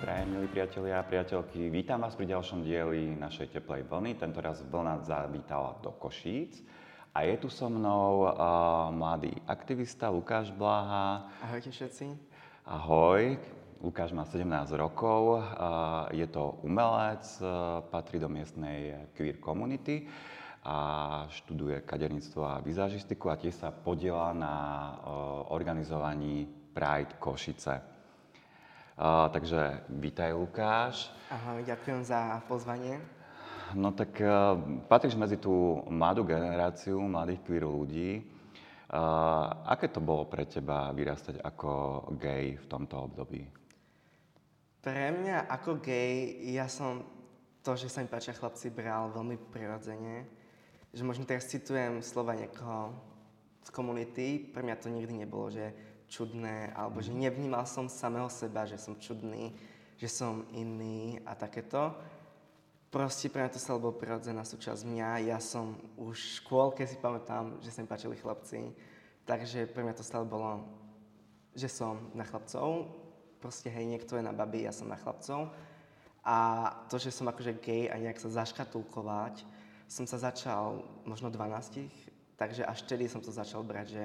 prajem milí priatelia a priateľky. Vítam vás pri ďalšom dieli našej teplej vlny. Tento raz vlna zavítala do Košíc. A je tu so mnou uh, mladý aktivista Lukáš Bláha. Ahojte všetci. Ahoj. Lukáš má 17 rokov, uh, je to umelec, uh, patrí do miestnej queer community a študuje kaderníctvo a vizážistiku a tiež sa podiela na organizovaní Pride Košice. Uh, takže vítaj Lukáš. Ahoj, ďakujem za pozvanie. No tak uh, patríš medzi tú mladú generáciu mladých queer ľudí. Uh, aké to bolo pre teba vyrastať ako gay v tomto období? Pre mňa ako gay, ja som to, že sa mi páčia chlapci, bral veľmi prirodzene. Že možno teraz citujem slova niekoho z komunity, pre mňa to nikdy nebolo, že čudné, alebo že nevnímal som samého seba, že som čudný, že som iný a takéto. Proste pre mňa to sa bolo prirodzená súčasť mňa. Ja som už v škôlke si pamätám, že sa mi páčili chlapci. Takže pre mňa to stále bolo, že som na chlapcov. Proste hej, niekto je na baby, ja som na chlapcov. A to, že som akože gay a nejak sa zaškatulkovať, som sa začal možno 12, takže až vtedy som to začal brať, že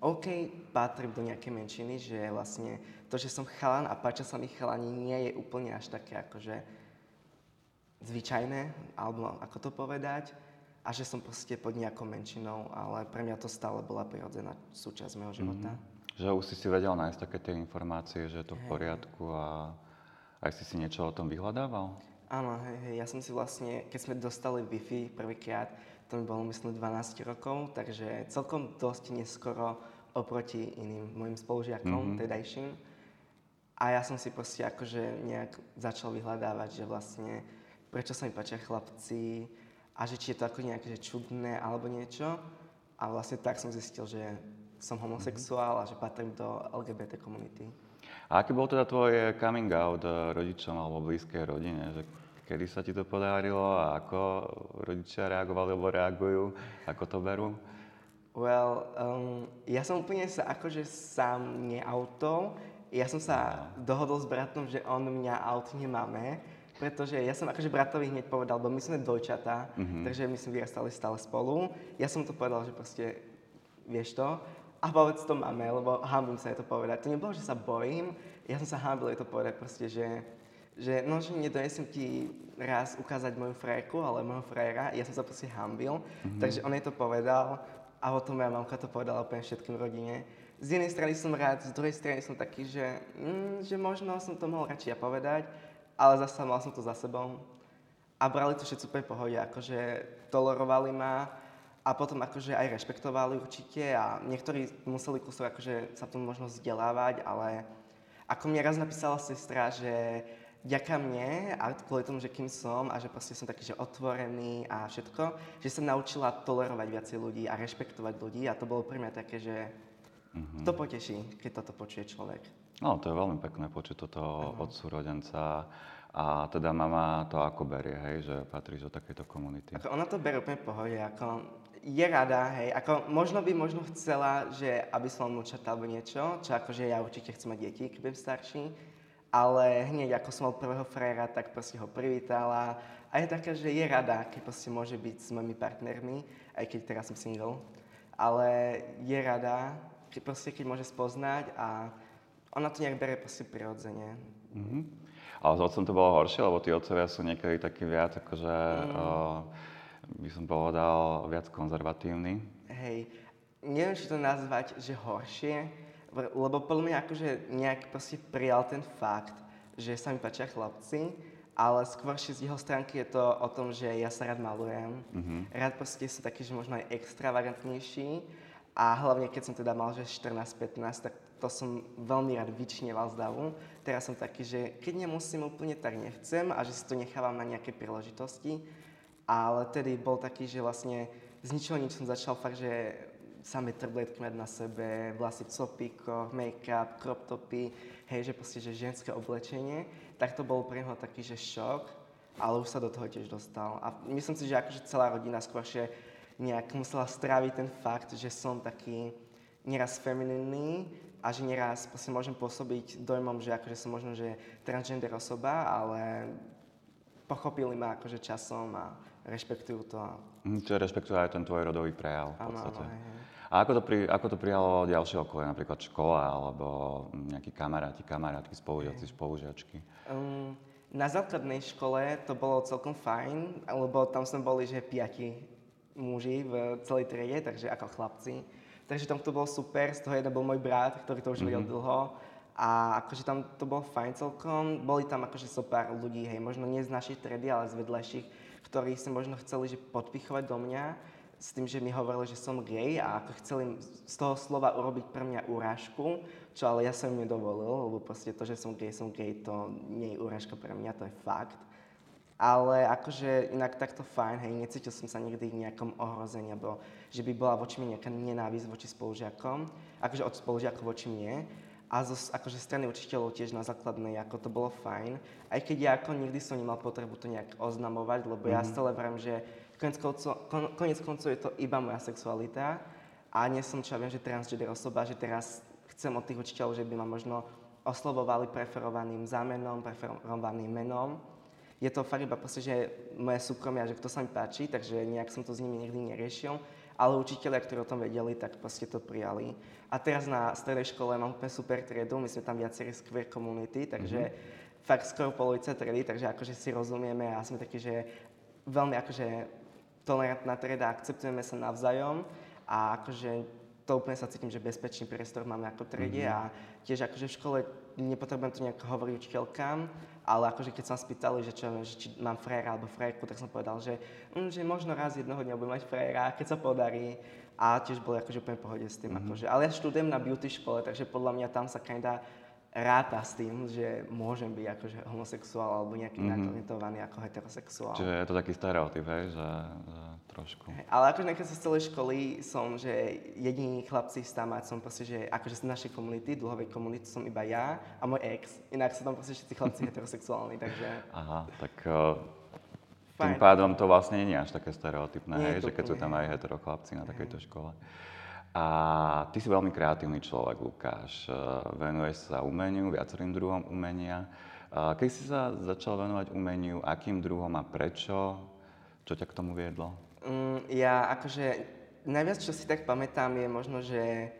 OK, patrím do nejakej menšiny, že vlastne to, že som chalan a páčia sa mi chalani, nie je úplne až také akože zvyčajné, alebo ako to povedať, a že som proste pod nejakou menšinou, ale pre mňa to stále bola prirodzená súčasť môjho života. Mm-hmm. Že už si si vedel nájsť také tie informácie, že je to v poriadku a aj si si niečo o tom vyhľadával? Áno, hej, hej, ja som si vlastne, keď sme dostali Wi-Fi prvýkrát, to mi bolo myslím 12 rokov, takže celkom dosť neskoro oproti iným mojim spolužiakom, mm-hmm. tedajším. A ja som si proste akože nejak začal vyhľadávať, že vlastne prečo sa mi páčia chlapci a že či je to ako nejaké že čudné alebo niečo. A vlastne tak som zistil, že som homosexuál a že patrím do LGBT komunity. A aký bol teda tvoj coming out rodičom alebo blízkej rodine? Že Kedy sa ti to podarilo a ako rodičia reagovali alebo reagujú? Ako to berú? Well, um, ja som úplne sa akože sám neautol. Ja som sa no. dohodol s bratom, že on mňa aut nemáme, pretože ja som akože bratovi hneď povedal, bo my sme dvojčatá, mm-hmm. takže my sme vyrastali stále spolu. Ja som to povedal, že proste, vieš to, a povedz to máme, lebo hambím sa je to povedať. To nebolo, že sa bojím, ja som sa hambil je to povedať proste, že že no, že nedonesem ti raz ukázať moju frajerku, ale môjho frajera, ja som sa proste hambil, mm-hmm. takže on jej to povedal a potom moja mamka to povedala úplne všetkým rodine. Z jednej strany som rád, z druhej strany som taký, že, mm, že možno som to mohol radšej ja povedať, ale zase mal som to za sebou. A brali to všetci úplne pohode, akože tolerovali ma a potom akože aj rešpektovali určite a niektorí museli kusok akože sa tomu možno vzdelávať, ale ako mi raz napísala sestra, že vďaka mne a kvôli tomu, že kým som a že proste som taký, že otvorený a všetko, že som naučila tolerovať viacej ľudí a rešpektovať ľudí a to bolo pre mňa také, že mm-hmm. to poteší, keď toto počuje človek. No, to je veľmi pekné počuť toto uh-huh. od súrodenca. A teda mama to ako berie, hej, že patríš do takejto komunity? Ako ona to berie úplne pohode, ako je rada, hej, ako možno by možno chcela, že aby som vnúčata alebo niečo, čo akože ja určite chcem mať deti, keď budem starší, ale hneď ako som mal prvého frajera, tak proste ho privítala a je taká, že je rada, keď proste môže byť s mojimi partnermi, aj keď teraz som single, ale je rada, keď proste keď môže spoznať a ona to nejak bere proste prirodzene. Mm-hmm. Ale s otcom to bolo horšie, lebo tí otcovia sú niekedy takí viac, akože mm. o, by som povedal, viac konzervatívni. Hej, neviem, či to nazvať, že horšie, lebo podľa mňa akože nejak proste prijal ten fakt, že sa mi páčia chlapci, ale skôr z jeho stránky je to o tom, že ja sa rád malujem. Mm-hmm. Rád proste sú taký, že možno aj extravagantnejší a hlavne keď som teda mal, že 14-15, tak to som veľmi rád vyčneval z davu. Teraz som taký, že keď nemusím úplne, tak nechcem a že si to nechávam na nejaké príležitosti. Ale tedy bol taký, že vlastne z ničoho nič som začal fakt, že samé tabletky mať na sebe, vlasy v copíkoch, make-up, crop topy, hej, že proste, že ženské oblečenie, tak to bol pre neho taký, že šok, ale už sa do toho tiež dostal. A myslím si, že akože celá rodina skôršie nejak musela stráviť ten fakt, že som taký nieraz femininný a že neraz proste môžem pôsobiť dojmom, že akože som možno, že transgender osoba, ale pochopili ma akože časom a rešpektujú to. Mm, čiže rešpektujú aj ten tvoj rodový prejav v podstate. Áno, áno. A ako to, pri, ako to prijalo ďalšie okolie, napríklad škola alebo nejakí kamaráti, kamarátky, spolužiaci, spolužiačky? Um, na základnej škole to bolo celkom fajn, lebo tam sme boli, že piati muži v celej triede, takže ako chlapci. Takže tam to bolo super, z toho jeden bol môj brat, ktorý to už mm-hmm. videl dlho. A akože tam to bolo fajn celkom. Boli tam akože so pár ľudí, hej, možno nie z našej triedy, ale z vedľajších, ktorí si možno chceli že podpichovať do mňa s tým, že mi hovorili, že som gay a ako chceli z toho slova urobiť pre mňa urážku, čo ale ja som im nedovolil, lebo proste to, že som gay, som gay, to nie je urážka pre mňa, to je fakt. Ale akože inak takto fajn, hej, necítil som sa nikdy v nejakom ohrození, alebo že by bola voči mne nejaká nenávisť voči spolužiakom, akože od spolužiakov voči mne. A zo akože strany učiteľov tiež na základnej, ako to bolo fajn. Aj keď ja ako nikdy som nemal potrebu to nejak oznamovať, lebo mm-hmm. ja mhm. stále vrám, že konec koncov, kon, konec koncov je to iba moja sexualita a nie som, čo ja viem, že transgender osoba, že teraz chcem od tých učiteľov, že by ma možno oslovovali preferovaným zámenom, preferovaným menom je to fakt iba proste, že moje súkromie že kto sa mi páči, takže nejak som to s nimi nikdy neriešil. Ale učiteľia, ktorí o tom vedeli, tak proste to prijali. A teraz na strednej škole mám úplne super triedu, my sme tam viacerí z queer community, takže mm-hmm. fakt skoro polovica triedy, takže akože si rozumieme a sme takí, že veľmi akože tolerantná trieda, akceptujeme sa navzájom a akože to úplne sa cítim, že bezpečný priestor máme ako triede mm-hmm. a tiež akože v škole nepotrebujem to nejak hovoriť učiteľkám, ale akože keď sa spýtali, že, čo, že či mám frajera alebo frajerku, tak som povedal, že, mm, že možno raz jednoho dňa budem mať frajera, keď sa podarí. A tiež boli akože úplne pohode s tým. Mm-hmm. Akože. Ale ja študujem na beauty škole, takže podľa mňa tam sa kinda ráta s tým, že môžem byť akože homosexuál alebo nejaký mm-hmm. ako heterosexuál. Čiže je to taký stereotyp, hej, že, že trošku. Ale akože nakoniec z celej školy som, že jediný chlapci stámať som proste, že akože z našej komunity, dlhovej komunity som iba ja a môj ex. Inak sú tam proste všetci chlapci heterosexuálni, takže... Aha, tak uh, tým pádom to vlastne nie je až také stereotypné, hej, že keď sú tam aj hetero chlapci na takejto škole. A ty si veľmi kreatívny človek, Lukáš. Eh, venuješ sa umeniu, viacerým druhom umenia. Eh, keď si sa začal venovať umeniu, akým druhom a prečo? Čo ťa k tomu viedlo? Mm, ja akože najviac, čo si tak pamätám, je možno, že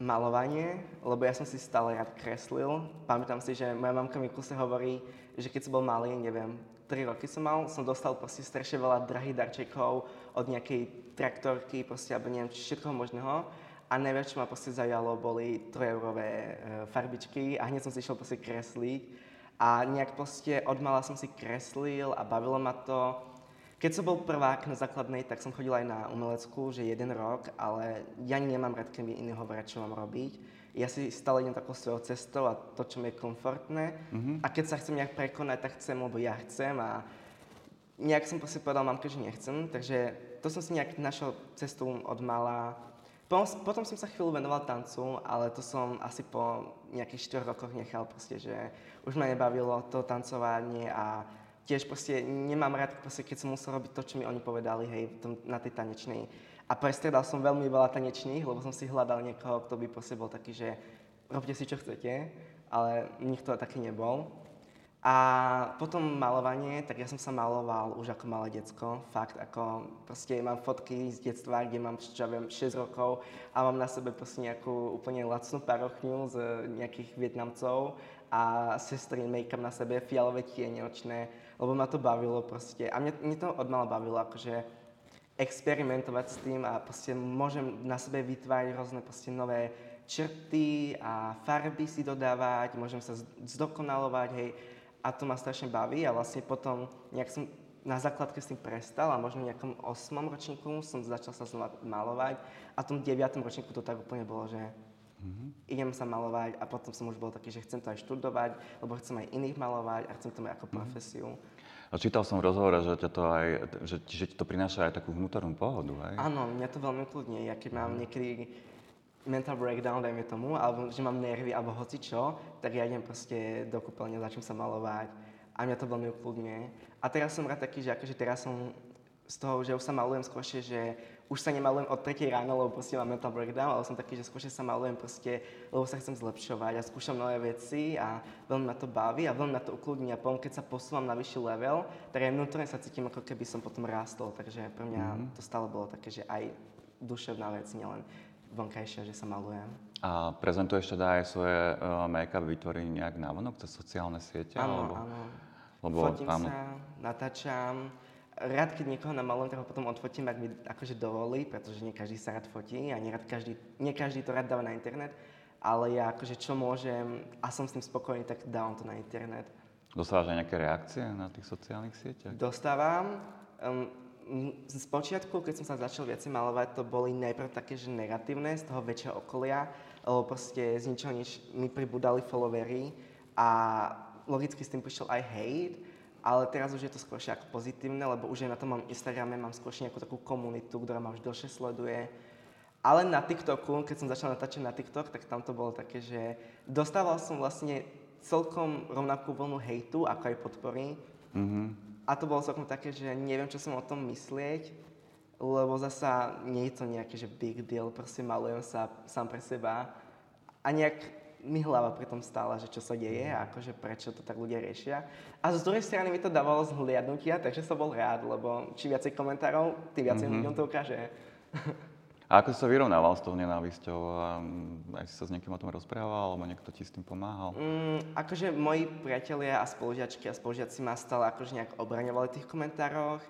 malovanie, lebo ja som si stále rád kreslil. Pamätám si, že moja mamka mi kuse hovorí, že keď som bol malý, neviem, 3 roky som mal, som dostal proste strašne veľa drahých darčekov od nejakej traktorky, proste, alebo neviem, všetkoho možného. A najviac, čo ma proste zaujalo, boli 3-eurové e, farbičky a hneď som si išiel proste kresliť. A nejak proste od mala som si kreslil a bavilo ma to. Keď som bol prvák na základnej, tak som chodil aj na umeleckú, že jeden rok, ale ja nemám rád, keď mi iní hovoria, čo mám robiť ja si stále idem takou svojou cestou a to, čo mi je komfortné. Mm-hmm. A keď sa chcem nejak prekonať, tak chcem, lebo ja chcem a nejak som proste povedal mamke, že nechcem, takže to som si nejak našiel cestu od mala. Potom, potom som sa chvíľu venoval tancu, ale to som asi po nejakých 4 rokoch nechal proste, že už ma nebavilo to tancovanie a tiež proste nemám rád, proste, keď som musel robiť to, čo mi oni povedali, hej, tom, na tej tanečnej a prestredal som veľmi veľa tanečných, lebo som si hľadal niekoho, kto by proste bol taký, že robte si, čo chcete, ale nikto taký nebol. A potom malovanie, tak ja som sa maloval už ako malé decko, fakt ako, proste mám fotky z detstva, kde mám, čo ja viem, 6 rokov a mám na sebe proste nejakú úplne lacnú parochňu z nejakých Vietnamcov a sestry make-up na sebe, fialové tiene očné, lebo ma to bavilo proste. A mne, mne to odmala bavilo, akože experimentovať s tým a proste môžem na sebe vytvárať rôzne proste nové črty a farby si dodávať, môžem sa zdokonalovať, hej, a to ma strašne baví a vlastne potom nejak som na základke s tým prestal a možno v nejakom 8. ročníku som začal sa znova malovať a v tom 9. ročníku to tak úplne bolo, že mm-hmm. idem sa malovať a potom som už bol taký, že chcem to aj študovať, lebo chcem aj iných malovať a chcem to mať ako mm-hmm. profesiu. A čítal som v rozhovore, že, to aj, že, že ti to prináša aj takú vnútornú pohodu, hej? Áno, mňa to veľmi kľudne. Ja keď mám mhm. niekedy mental breakdown, dajme tomu, alebo že mám nervy, alebo hoci čo, tak ja idem proste do kúpeľne, začnem sa malovať a mňa to veľmi ukludňuje. A teraz som rád taký, že akože teraz som z toho, že už sa malujem skôršie, že už sa nemalujem od 3 ráno, lebo proste mám mental breakdown, ale som taký, že skôršie sa malujem proste, lebo sa chcem zlepšovať a skúšam nové veci a veľmi ma to baví a veľmi ma to ukludní a potom, keď sa posúvam na vyšší level, tak aj vnútorne sa cítim, ako keby som potom rástol, takže pre mňa mm-hmm. to stále bolo také, že aj duševná vec, nielen vonkajšia, že sa malujem. A prezentuješ teda aj svoje uh, make-up vytvorenie nejak návonok cez sociálne siete? Áno, alebo... áno. Lebo, Fotím áno. sa, natáčam, rád, keď niekoho namalujem, tak ho potom odfotím, ak mi akože dovolí, pretože nie každý sa rád fotí a nie, každý, nie každý to rád dáva na internet, ale ja akože čo môžem a som s tým spokojný, tak dávam to na internet. Dostávaš aj nejaké reakcie na tých sociálnych sieťach? Dostávam. Um, z počiatku, keď som sa začal viacej malovať, to boli najprv také, že negatívne z toho väčšieho okolia, lebo proste z ničoho nič mi pribudali followery a logicky s tým prišiel aj hate, ale teraz už je to skôr ako pozitívne, lebo už aj na tom Instagrame mám skôr nejakú takú komunitu, ktorá ma už dlhšie sleduje. Ale na TikToku, keď som začal natáčať na TikTok, tak tam to bolo také, že dostával som vlastne celkom rovnakú vlnu hejtu, ako aj podpory. Mm-hmm. A to bolo celkom také, že neviem, čo som o tom myslieť, lebo zasa nie je to nejaký, že big deal, proste malujem sa sám pre seba. A nejak mi hlava pri tom stála, že čo sa deje a akože prečo to tak ľudia riešia. A z druhej strany mi to dávalo zhliadnutia, takže som bol rád, lebo či viacej komentárov, tým viacej mm-hmm. ľuďom to ukáže. A ako si sa vyrovnával s tou nenávisťou? Aj si sa s niekým o tom rozprával, alebo niekto ti s tým pomáhal? Mm, akože moji priatelia a spolužiačky a spolužiaci ma stále akože nejak obraňovali v tých komentároch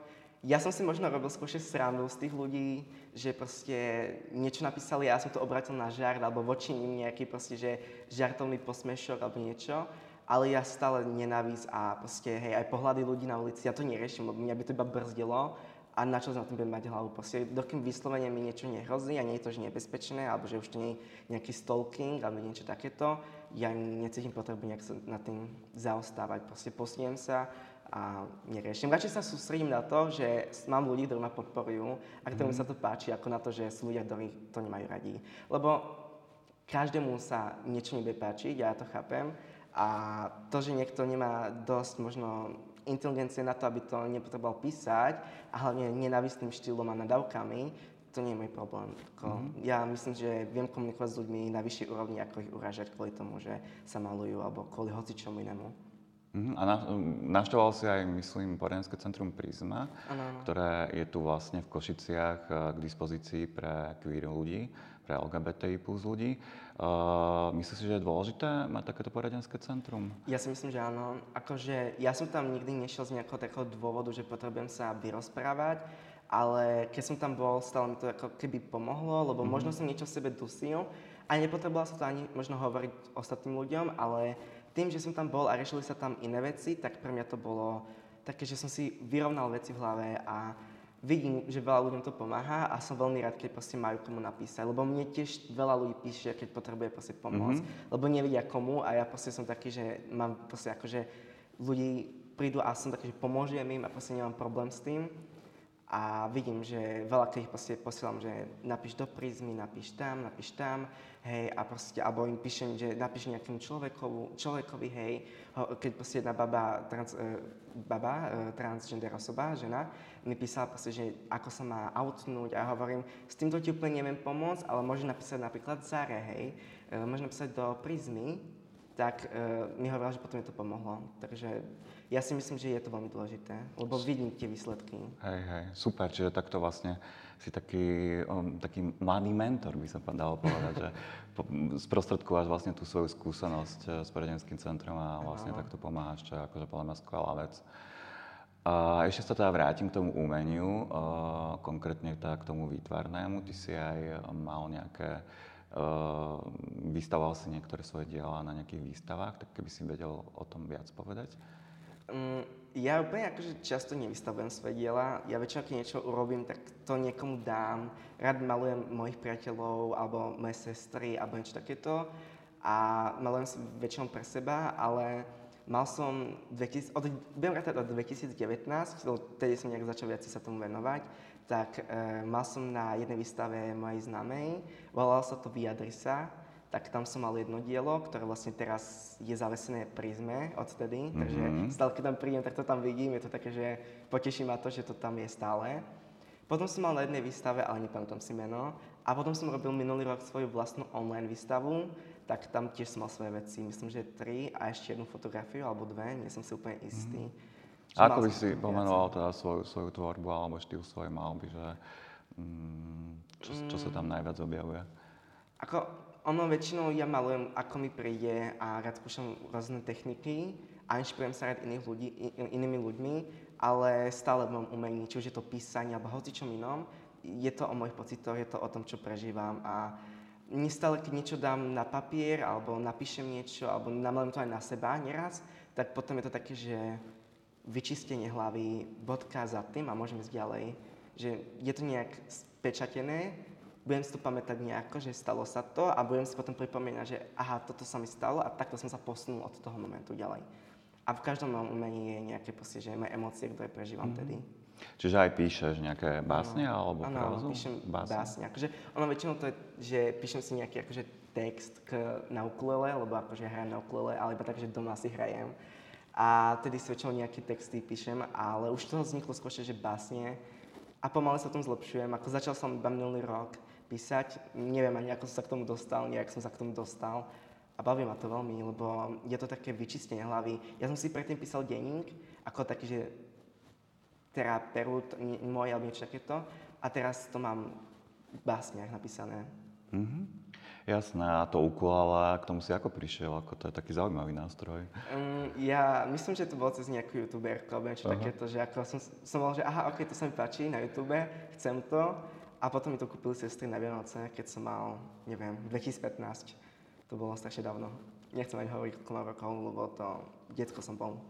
ja som si možno robil skôr srandu z tých ľudí, že proste niečo napísali ja som to obratil na žart, alebo voči ním nejaký proste, že žartovný posmešok alebo niečo. Ale ja stále nenávisť a proste, hej, aj pohľady ľudí na ulici, ja to neriešim, lebo mňa by to iba brzdilo a na čo na tým budem mať hlavu. Proste, dokým vyslovene mi niečo nehrozí a nie je to že nebezpečné, alebo že už to nie je nejaký stalking alebo niečo takéto, ja necítim potrebu nejak sa na tým zaostávať. Proste posniem sa, a neriešim. Radšej sa sústredím na to, že mám ľudí, ktorí ma podporujú a ktorým mm. sa to páči, ako na to, že sú ľudia, ktorí to nemajú radi. Lebo každému sa niečo nebude páčiť, ja to chápem. A to, že niekto nemá dosť možno inteligencie na to, aby to nepotreboval písať a hlavne nenávistným štýlom a nadávkami, to nie je môj problém. mm-hmm. Ja myslím, že viem komunikovať s ľuďmi na vyššej úrovni, ako ich uražať kvôli tomu, že sa malujú alebo kvôli hocičomu inému. Uh-huh. A navštevoval si aj, myslím, poradenské centrum Prisma, ano. ktoré je tu vlastne v Košiciach eh, k dispozícii pre queer ľudí, pre LGBTI plus ľudí. Uh, myslíš si, že je dôležité mať takéto poradenské centrum? Ja si myslím, že áno. Akože ja som tam nikdy nešiel z nejakého takého dôvodu, že potrebujem sa vyrozprávať, ale keď som tam bol, stále mi to ako keby pomohlo, lebo mm-hmm. možno som niečo v sebe dusil a nepotreboval som to ani možno hovoriť ostatným ľuďom, ale tým, že som tam bol a riešili sa tam iné veci, tak pre mňa to bolo také, že som si vyrovnal veci v hlave a vidím, že veľa ľuďom to pomáha a som veľmi rád, keď proste majú komu napísať, lebo mne tiež veľa ľudí píše, keď potrebuje proste pomôcť, mm-hmm. lebo nevedia komu a ja proste som taký, že mám proste akože ľudí prídu a som taký, že pomôžem im a proste nemám problém s tým a vidím, že veľa proste posielam, že napíš do prízmy, napíš tam, napíš tam, hej, a proste, alebo im píšem, že napíš nejakému človekovu, človekovi, hej, keď proste jedna baba, trans, uh, baba, uh, transgender osoba, žena, mi písala proste, že ako sa má outnúť a hovorím, s týmto ti úplne neviem pomôcť, ale môžeš napísať napríklad Zare, hej, uh, môžeš napísať do prízmy, tak uh, mi hovorila, že potom mi to pomohlo. Takže ja si myslím, že je to veľmi dôležité, lebo vidím tie výsledky. Hej, hej, super, čiže takto vlastne si taký, um, taký mladý mentor, by sa dalo povedať, že sprostredkováš vlastne tú svoju skúsenosť eh, s poradenským centrom a vlastne ano. takto pomáhaš, čo je akože podľa mňa skvelá vec. A ešte sa teda vrátim k tomu umeniu, uh, konkrétne teda k tomu výtvarnému. Ty si aj mal nejaké, vystavoval si niektoré svoje diela na nejakých výstavách, tak keby si vedel o tom viac povedať? Um, ja úplne akože často nevystavujem svoje diela. Ja väčšinou, keď niečo urobím, tak to niekomu dám. Rád malujem mojich priateľov, alebo moje sestry, alebo niečo takéto. A malujem si väčšinou pre seba, ale mal som, 2000, od, budem rátať od 2019, vtedy som nejak začal viac sa tomu venovať, tak e, mal som na jednej výstave mojej známej, volalo sa to Vyjadri sa, tak tam som mal jedno dielo, ktoré vlastne teraz je zavesené prizme odtedy, mm-hmm. takže Mhm. stále keď tam prídem, tak to tam vidím, je to také, že poteší ma to, že to tam je stále. Potom som mal na jednej výstave, ale nepamätám si meno, a potom som robil minulý rok svoju vlastnú online výstavu, tak tam tiež som mal svoje veci, myslím, že tri a ešte jednu fotografiu alebo dve, nie som si úplne istý. A ako by si pomenoval teda svoju, svoju tvorbu alebo štýl svojej malby, že mm, čo, čo sa tam najviac objavuje? Ako, ono väčšinou ja malujem, ako mi príde a rád skúšam rôzne techniky a inšpirujem sa rád iných ľudí, i, i- inými ľuďmi, ale stále mojom umení, či už je to písanie alebo hocičom inom, je to o mojich pocitoch, je to o tom, čo prežívam a mne stále, keď niečo dám na papier alebo napíšem niečo alebo namalujem to aj na seba neraz, tak potom je to také, že vyčistenie hlavy, bodka za tým a môžeme ísť ďalej. Že je to nejak spečatené, budem si to pamätať nejako, že stalo sa to a budem si potom pripomínať, že aha, toto sa mi stalo a takto som sa posunul od toho momentu ďalej. A v každom mojom umení je nejaké proste, že moje emócie, ktoré prežívam mm-hmm. tedy. Čiže aj píšeš nejaké básne alebo Áno, prózu? píšem básne. Akože, ono väčšinou to je, že píšem si nejaký akože, text k, na ukulele, lebo akože hrajem na ukulele, ale iba tak, že doma si hrajem. A tedy si väčšinou nejaké texty píšem, ale už toho vzniklo skôr, že básne. A pomaly sa tom zlepšujem. Ako začal som iba minulý rok písať, neviem ani ako som sa k tomu dostal, nejak som sa k tomu dostal. A baví ma to veľmi, lebo je to také vyčistenie hlavy. Ja som si predtým písal denník, ako taký, že terapeut n- môj alebo niečo takéto. A teraz to mám v básniach napísané. Mhm. Jasné, a to ukulele, k tomu si ako prišiel? Ako to je taký zaujímavý nástroj. Um, ja myslím, že to bolo cez nejakú youtuberku alebo niečo takéto, že ako som, som bol, že aha, ok, to sa mi páči na YouTube, chcem to. A potom mi to kúpili sestry na Vianoce, keď som mal, neviem, 2015. To bolo strašne dávno. Nechcem ani hovoriť rokov, lebo to detsko som bol.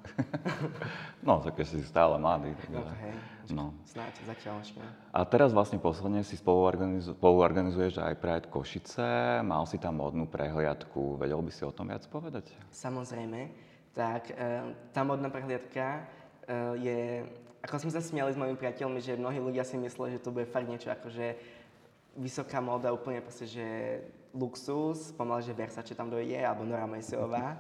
No, tak si stále mladý. Tak No, hej, no. snáď zatiaľ ešte. A teraz vlastne posledne si spoluorganizu- spoluorganizuješ aj Pride Košice, mal si tam modnú prehliadku, vedel by si o tom viac povedať? Samozrejme, tak e, tá modná prehliadka e, je, ako sme sa smiali s mojimi priateľmi, že mnohí ľudia si mysleli, že to bude fakt niečo ako, že vysoká móda, úplne proste, že luxus, pomaly, že Versace tam dojde, alebo Nora Mejsiová.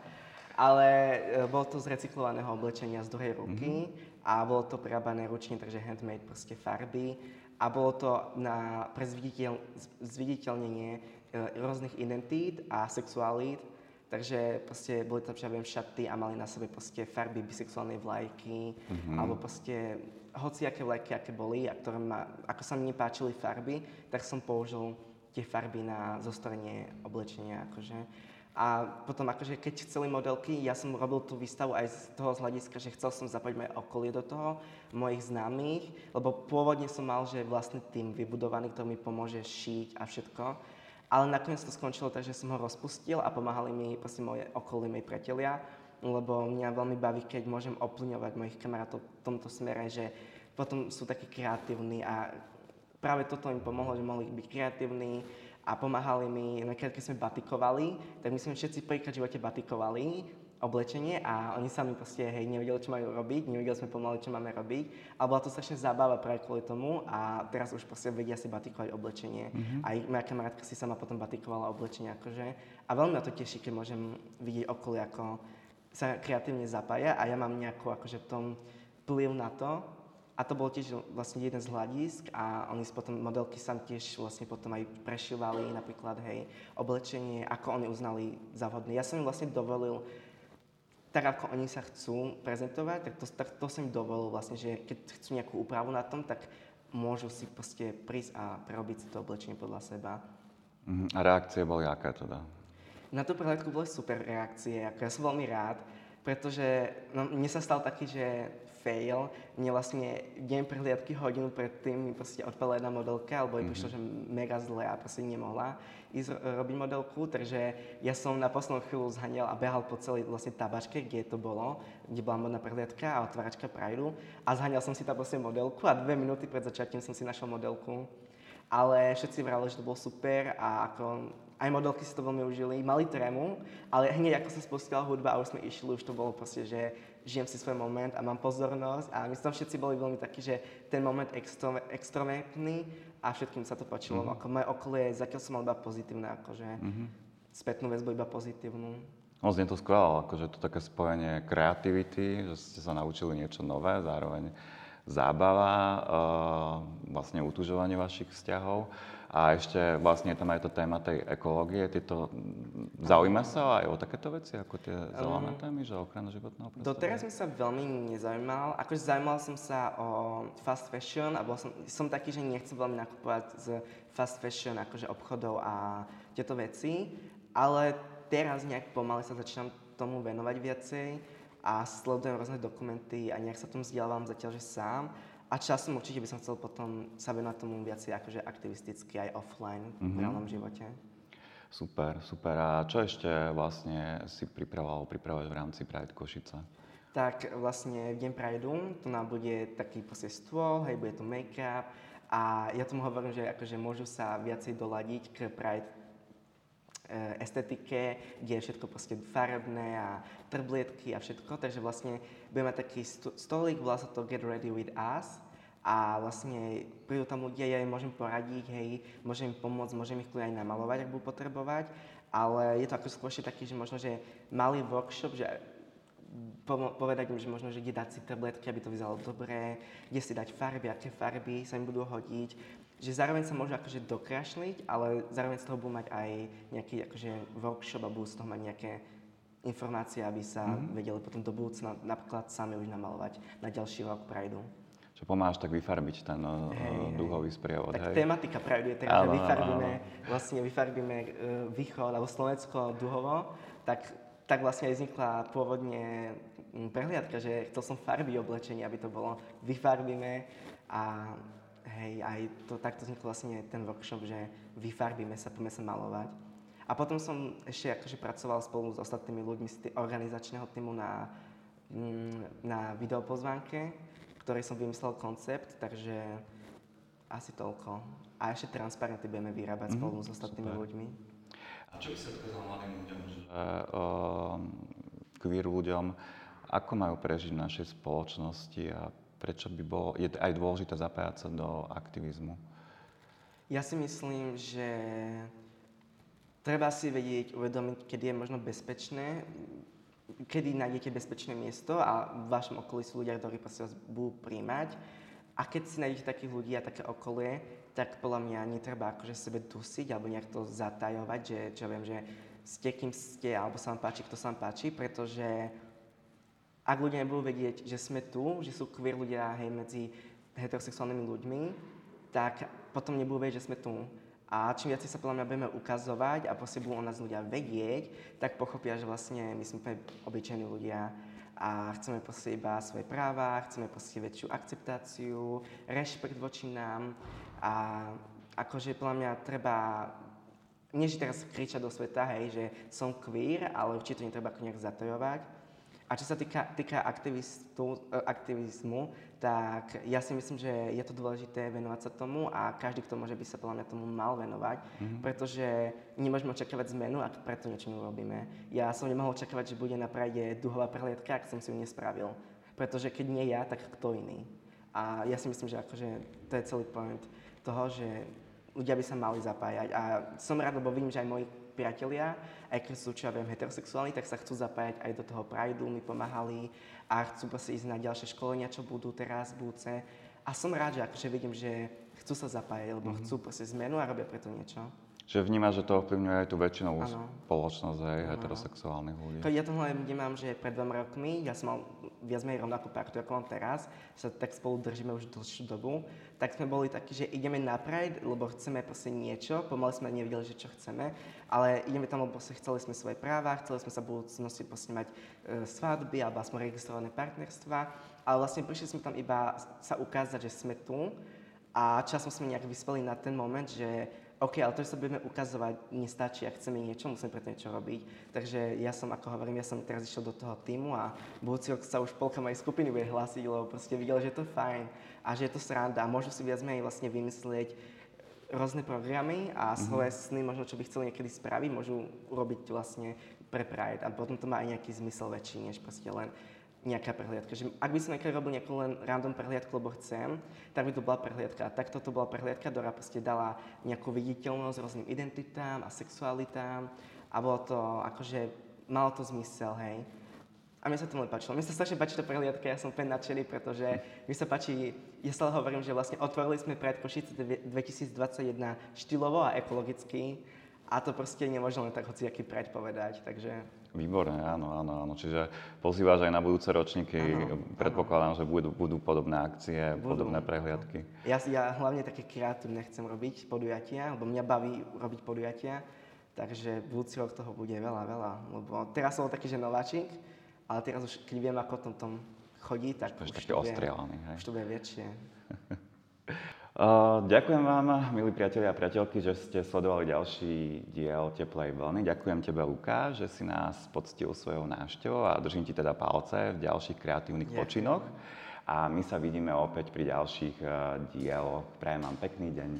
Ale e, bolo to z recyklovaného oblečenia z druhej ruky a bolo to prerábané ručne, takže handmade proste farby. A bolo to na, pre zviditeľ, zviditeľnenie e, rôznych identít a sexualít. Takže proste boli tam, čo ja viem, šaty a mali na sebe proste farby bisexuálnej vlajky, alebo proste hociaké vlajky, aké boli a ktoré ma, ako sa mi nepáčili farby, tak som použil tie farby na zostorenie oblečenia, akože. A potom akože keď chceli modelky, ja som robil tú výstavu aj z toho z hľadiska, že chcel som zapojiť moje okolie do toho, mojich známych, lebo pôvodne som mal, že vlastný tým vybudovaný, ktorý mi pomôže šiť a všetko. Ale nakoniec to skončilo tak, že som ho rozpustil a pomáhali mi proste moje okolie, moji priatelia, lebo mňa veľmi baví, keď môžem ovplyvňovať mojich kamarátov v tomto smere, že potom sú takí kreatívni a práve toto im pomohlo, že mohli byť kreatívni a pomáhali mi, napríklad keď sme batikovali, tak my sme všetci prvýkrát v živote batikovali oblečenie a oni sami proste, hej, nevedeli, čo majú robiť, nevedeli sme pomaly, čo máme robiť. A bola to strašne zábava práve kvôli tomu a teraz už proste vedia si batikovať oblečenie. Mm-hmm. Aj moja kamarátka si sama potom batikovala oblečenie, akože. A veľmi ma to teší, keď môžem vidieť okolie, ako sa kreatívne zapája a ja mám nejakú akože v tom vplyv na to. A to bol tiež vlastne jeden z hľadisk a oni potom, modelky sa tiež vlastne potom aj prešívali napríklad, hej, oblečenie, ako oni uznali za vhodné. Ja som im vlastne dovolil tak ako oni sa chcú prezentovať, tak to, tak to som im dovolil vlastne, že keď chcú nejakú úpravu na tom, tak môžu si proste prísť a prerobiť si to oblečenie podľa seba. Mhm. A reakcie boli aké teda? Na tú prehľadku boli super reakcie, ako ja som veľmi rád, pretože no, mne sa stal taký, že fail. Mne vlastne deň prehliadky hodinu predtým mi proste odpala jedna modelka, alebo jej prišlo, že mega zle a proste nemohla ísť ro- robiť modelku, takže ja som na poslednú chvíľu zhanial a behal po celej vlastne tabačke, kde to bolo, kde bola modná prehliadka a otváračka Prideu a zhanial som si tam proste modelku a dve minúty pred začatím som si našiel modelku. Ale všetci vrali, že to bolo super a ako aj modelky si to veľmi užili. Mali trému, ale hneď ako sa spustila hudba a už sme išli, už to bolo proste, že žijem si svoj moment a mám pozornosť a my sme všetci boli veľmi takí, že ten moment extro, extrovertný a všetkým sa to páčilo. Mm-hmm. Ako moje okolie, zatiaľ som mal iba pozitívne, akože mm-hmm. spätnú väzbu iba pozitívnu. No, znie to skvelé, akože to také spojenie kreativity, že ste sa naučili niečo nové, zároveň zábava, uh, vlastne utužovanie vašich vzťahov. A ešte vlastne je tam aj tá téma tej ekológie. Tieto, zaujíma sa aj o takéto veci, ako tie zelené um, témy, že ochrana životného prostredia? Doteraz som sa veľmi nezaujímal. Akože zaujímal som sa o fast fashion a bol som, som taký, že nechcem veľmi nakupovať z fast fashion, akože obchodov a tieto veci. Ale teraz nejak pomaly sa začínam tomu venovať viacej a sledujem rôzne dokumenty a nejak sa tomu vzdelávam zatiaľ, že sám. A časom určite by som chcel potom sa venovať tomu viacej akože aktivisticky aj offline mm-hmm. v mhm. reálnom živote. Super, super. A čo ešte vlastne si pripravoval pripravovať v rámci Pride Košice? Tak vlastne v deň Prideu tu nám bude taký proste stôl, hej, bude tu make-up a ja tomu hovorím, že akože môžu sa viacej doladiť k Pride estetike, kde je všetko proste farebné a trblietky a všetko, takže vlastne budeme mať taký stolík, volá sa to Get Ready With Us. A vlastne prídu tam ľudia, ja im môžem poradiť, hej, môžem im pomôcť, môžem ich aj namalovať, ak budú potrebovať, ale je to ako skôr taký, že možno, že malý workshop, že povedať im, že možno, že kde dať si tabletky, aby to vyzeralo dobre, kde si dať farby, aké farby sa im budú hodiť, že zároveň sa môžu akože dokrašliť, ale zároveň z toho budú mať aj nejaký akože workshop a budú z toho mať nejaké informácie, aby sa mm-hmm. vedeli potom do budúcna napríklad sami už namalovať na ďalší rok Prideu. Čo pomáhaš tak vyfarbiť ten hey, uh, duhový sprievod, Tak hej? tematika Prideu je taká, že vyfarbíme, vlastne vyfarbíme uh, východ alebo Slovensko duhovo, tak, tak vlastne aj vznikla pôvodne mm, prehliadka, že chcel som farby oblečenia, aby to bolo vyfarbíme a Hej, aj to takto vznikol vlastne ten workshop, že vyfarbíme sa, poďme sa malovať. A potom som ešte akože pracoval spolu s ostatnými ľuďmi z organizačného týmu na, mm, na videopozvánke, ktorej som vymyslel koncept, takže asi toľko. A ešte transparenty budeme vyrábať mm-hmm, spolu s ostatnými super. ľuďmi. A čo by si odkázal mladým ľuďom, že uh, queer ľuďom, ako majú prežiť v našej spoločnosti a prečo by bolo, je aj dôležité zapájať sa do aktivizmu? Ja si myslím, že treba si vedieť, uvedomiť, kedy je možno bezpečné, kedy nájdete bezpečné miesto a v vašom okolí sú ľudia, ktorí proste vás budú príjmať. A keď si nájdete takých ľudí a také okolie, tak podľa mňa netreba akože sebe dusiť alebo nejak to zatajovať, že čo viem, že ste kým ste, alebo sa vám páči, kto sa vám páči, pretože ak ľudia nebudú vedieť, že sme tu, že sú queer ľudia hej, medzi heterosexuálnymi ľuďmi, tak potom nebudú vedieť, že sme tu. A čím viac sa podľa mňa budeme ukazovať a proste budú o nás ľudia vedieť, tak pochopia, že vlastne my sme úplne obyčajní ľudia a chceme proste iba svoje práva, chceme proste väčšiu akceptáciu, rešpekt voči nám a akože podľa mňa treba nie že teraz kričať do sveta, hej, že som queer, ale určite netreba ako nejak zatojovať, a čo sa týka, týka e, aktivizmu, tak ja si myslím, že je to dôležité venovať sa tomu a každý, kto môže, by sa podľa mňa tomu mal venovať, mm-hmm. pretože nemôžeme očakávať zmenu, ak preto niečo neurobíme. Ja som nemohol očakávať, že bude na Pride duhová prehliadka, ak som si ju nespravil. Pretože keď nie ja, tak kto iný. A ja si myslím, že akože to je celý point toho, že ľudia by sa mali zapájať. A som rád, lebo vidím, že aj moji priatelia, aj keď sú, čo ja viem, heterosexuálni, tak sa chcú zapájať aj do toho Prideu, mi pomáhali a chcú proste ísť na ďalšie školenia, čo budú teraz, budúce. A som rád, že akože vidím, že chcú sa zapájať, lebo mm-hmm. chcú proste zmenu a robia preto niečo. Že vnímaš, že to ovplyvňuje aj tú väčšinovú ano. spoločnosť aj ano. heterosexuálnych ľudí. Ja to hlavne vnímam, že pred dvoma rokmi, ja som mal viac menej rovnakú partu, ako mám teraz, sa tak spolu držíme už dlhšiu dobu, tak sme boli takí, že ideme na Pride, lebo chceme proste niečo, pomaly sme nevedeli, že čo chceme, ale ideme tam, lebo chceli sme svoje práva, chceli sme sa v budúcnosti proste mať e, svadby alebo aspoň registrované partnerstva, ale vlastne prišli sme tam iba sa ukázať, že sme tu a časom sme nejak vyspeli na ten moment, že OK, ale to, že sa budeme ukazovať, nestačí, ak chceme niečo, musíme preto niečo robiť. Takže ja som, ako hovorím, ja som teraz išiel do toho týmu a budúci rok sa už polka mojej skupiny bude hlásiť, lebo proste videl, že je to fajn a že je to sranda a môžu si viac menej vlastne vymyslieť rôzne programy a mhm. svoje mm-hmm. sny, možno čo by chceli niekedy spraviť, môžu urobiť vlastne pre Pride a potom to má aj nejaký zmysel väčší, než proste len nejaká prehliadka. Že ak by som niekedy robil nejakú len random prehliadku, lebo chcem, tak by to bola prehliadka. A takto to bola prehliadka, ktorá proste dala nejakú viditeľnosť rôznym identitám a sexualitám a bolo to akože, malo to zmysel, hej. A mne sa to veľmi páčilo. Mne sa strašne páči to prehliadka, ja som úplne nadšený, pretože mi sa páči, ja stále hovorím, že vlastne otvorili sme pred Košice 2021 štýlovo a ekologicky a to proste nemôžem len tak hociaký predpovedať, takže... Výborné, áno, áno, áno. Čiže pozývaš aj na budúce ročníky, áno, predpokladám, áno. že budú, budú podobné akcie, budú. podobné prehliadky. Ja, ja hlavne také kreatívne chcem robiť podujatia, lebo mňa baví robiť podujatia, takže budúci rok toho bude veľa, veľa, lebo teraz som taký, že nováčik, ale teraz už, keď viem, ako tom, tom chodí, tak už, už, to bude, už to bude väčšie. Uh, ďakujem vám, milí priatelia a priateľky, že ste sledovali ďalší diel Teplej vlny. Ďakujem tebe, Luka, že si nás poctil svojou návštevou a držím ti teda palce v ďalších kreatívnych Ďakujem. počinoch. A my sa vidíme opäť pri ďalších uh, dieloch. Prajem vám pekný deň.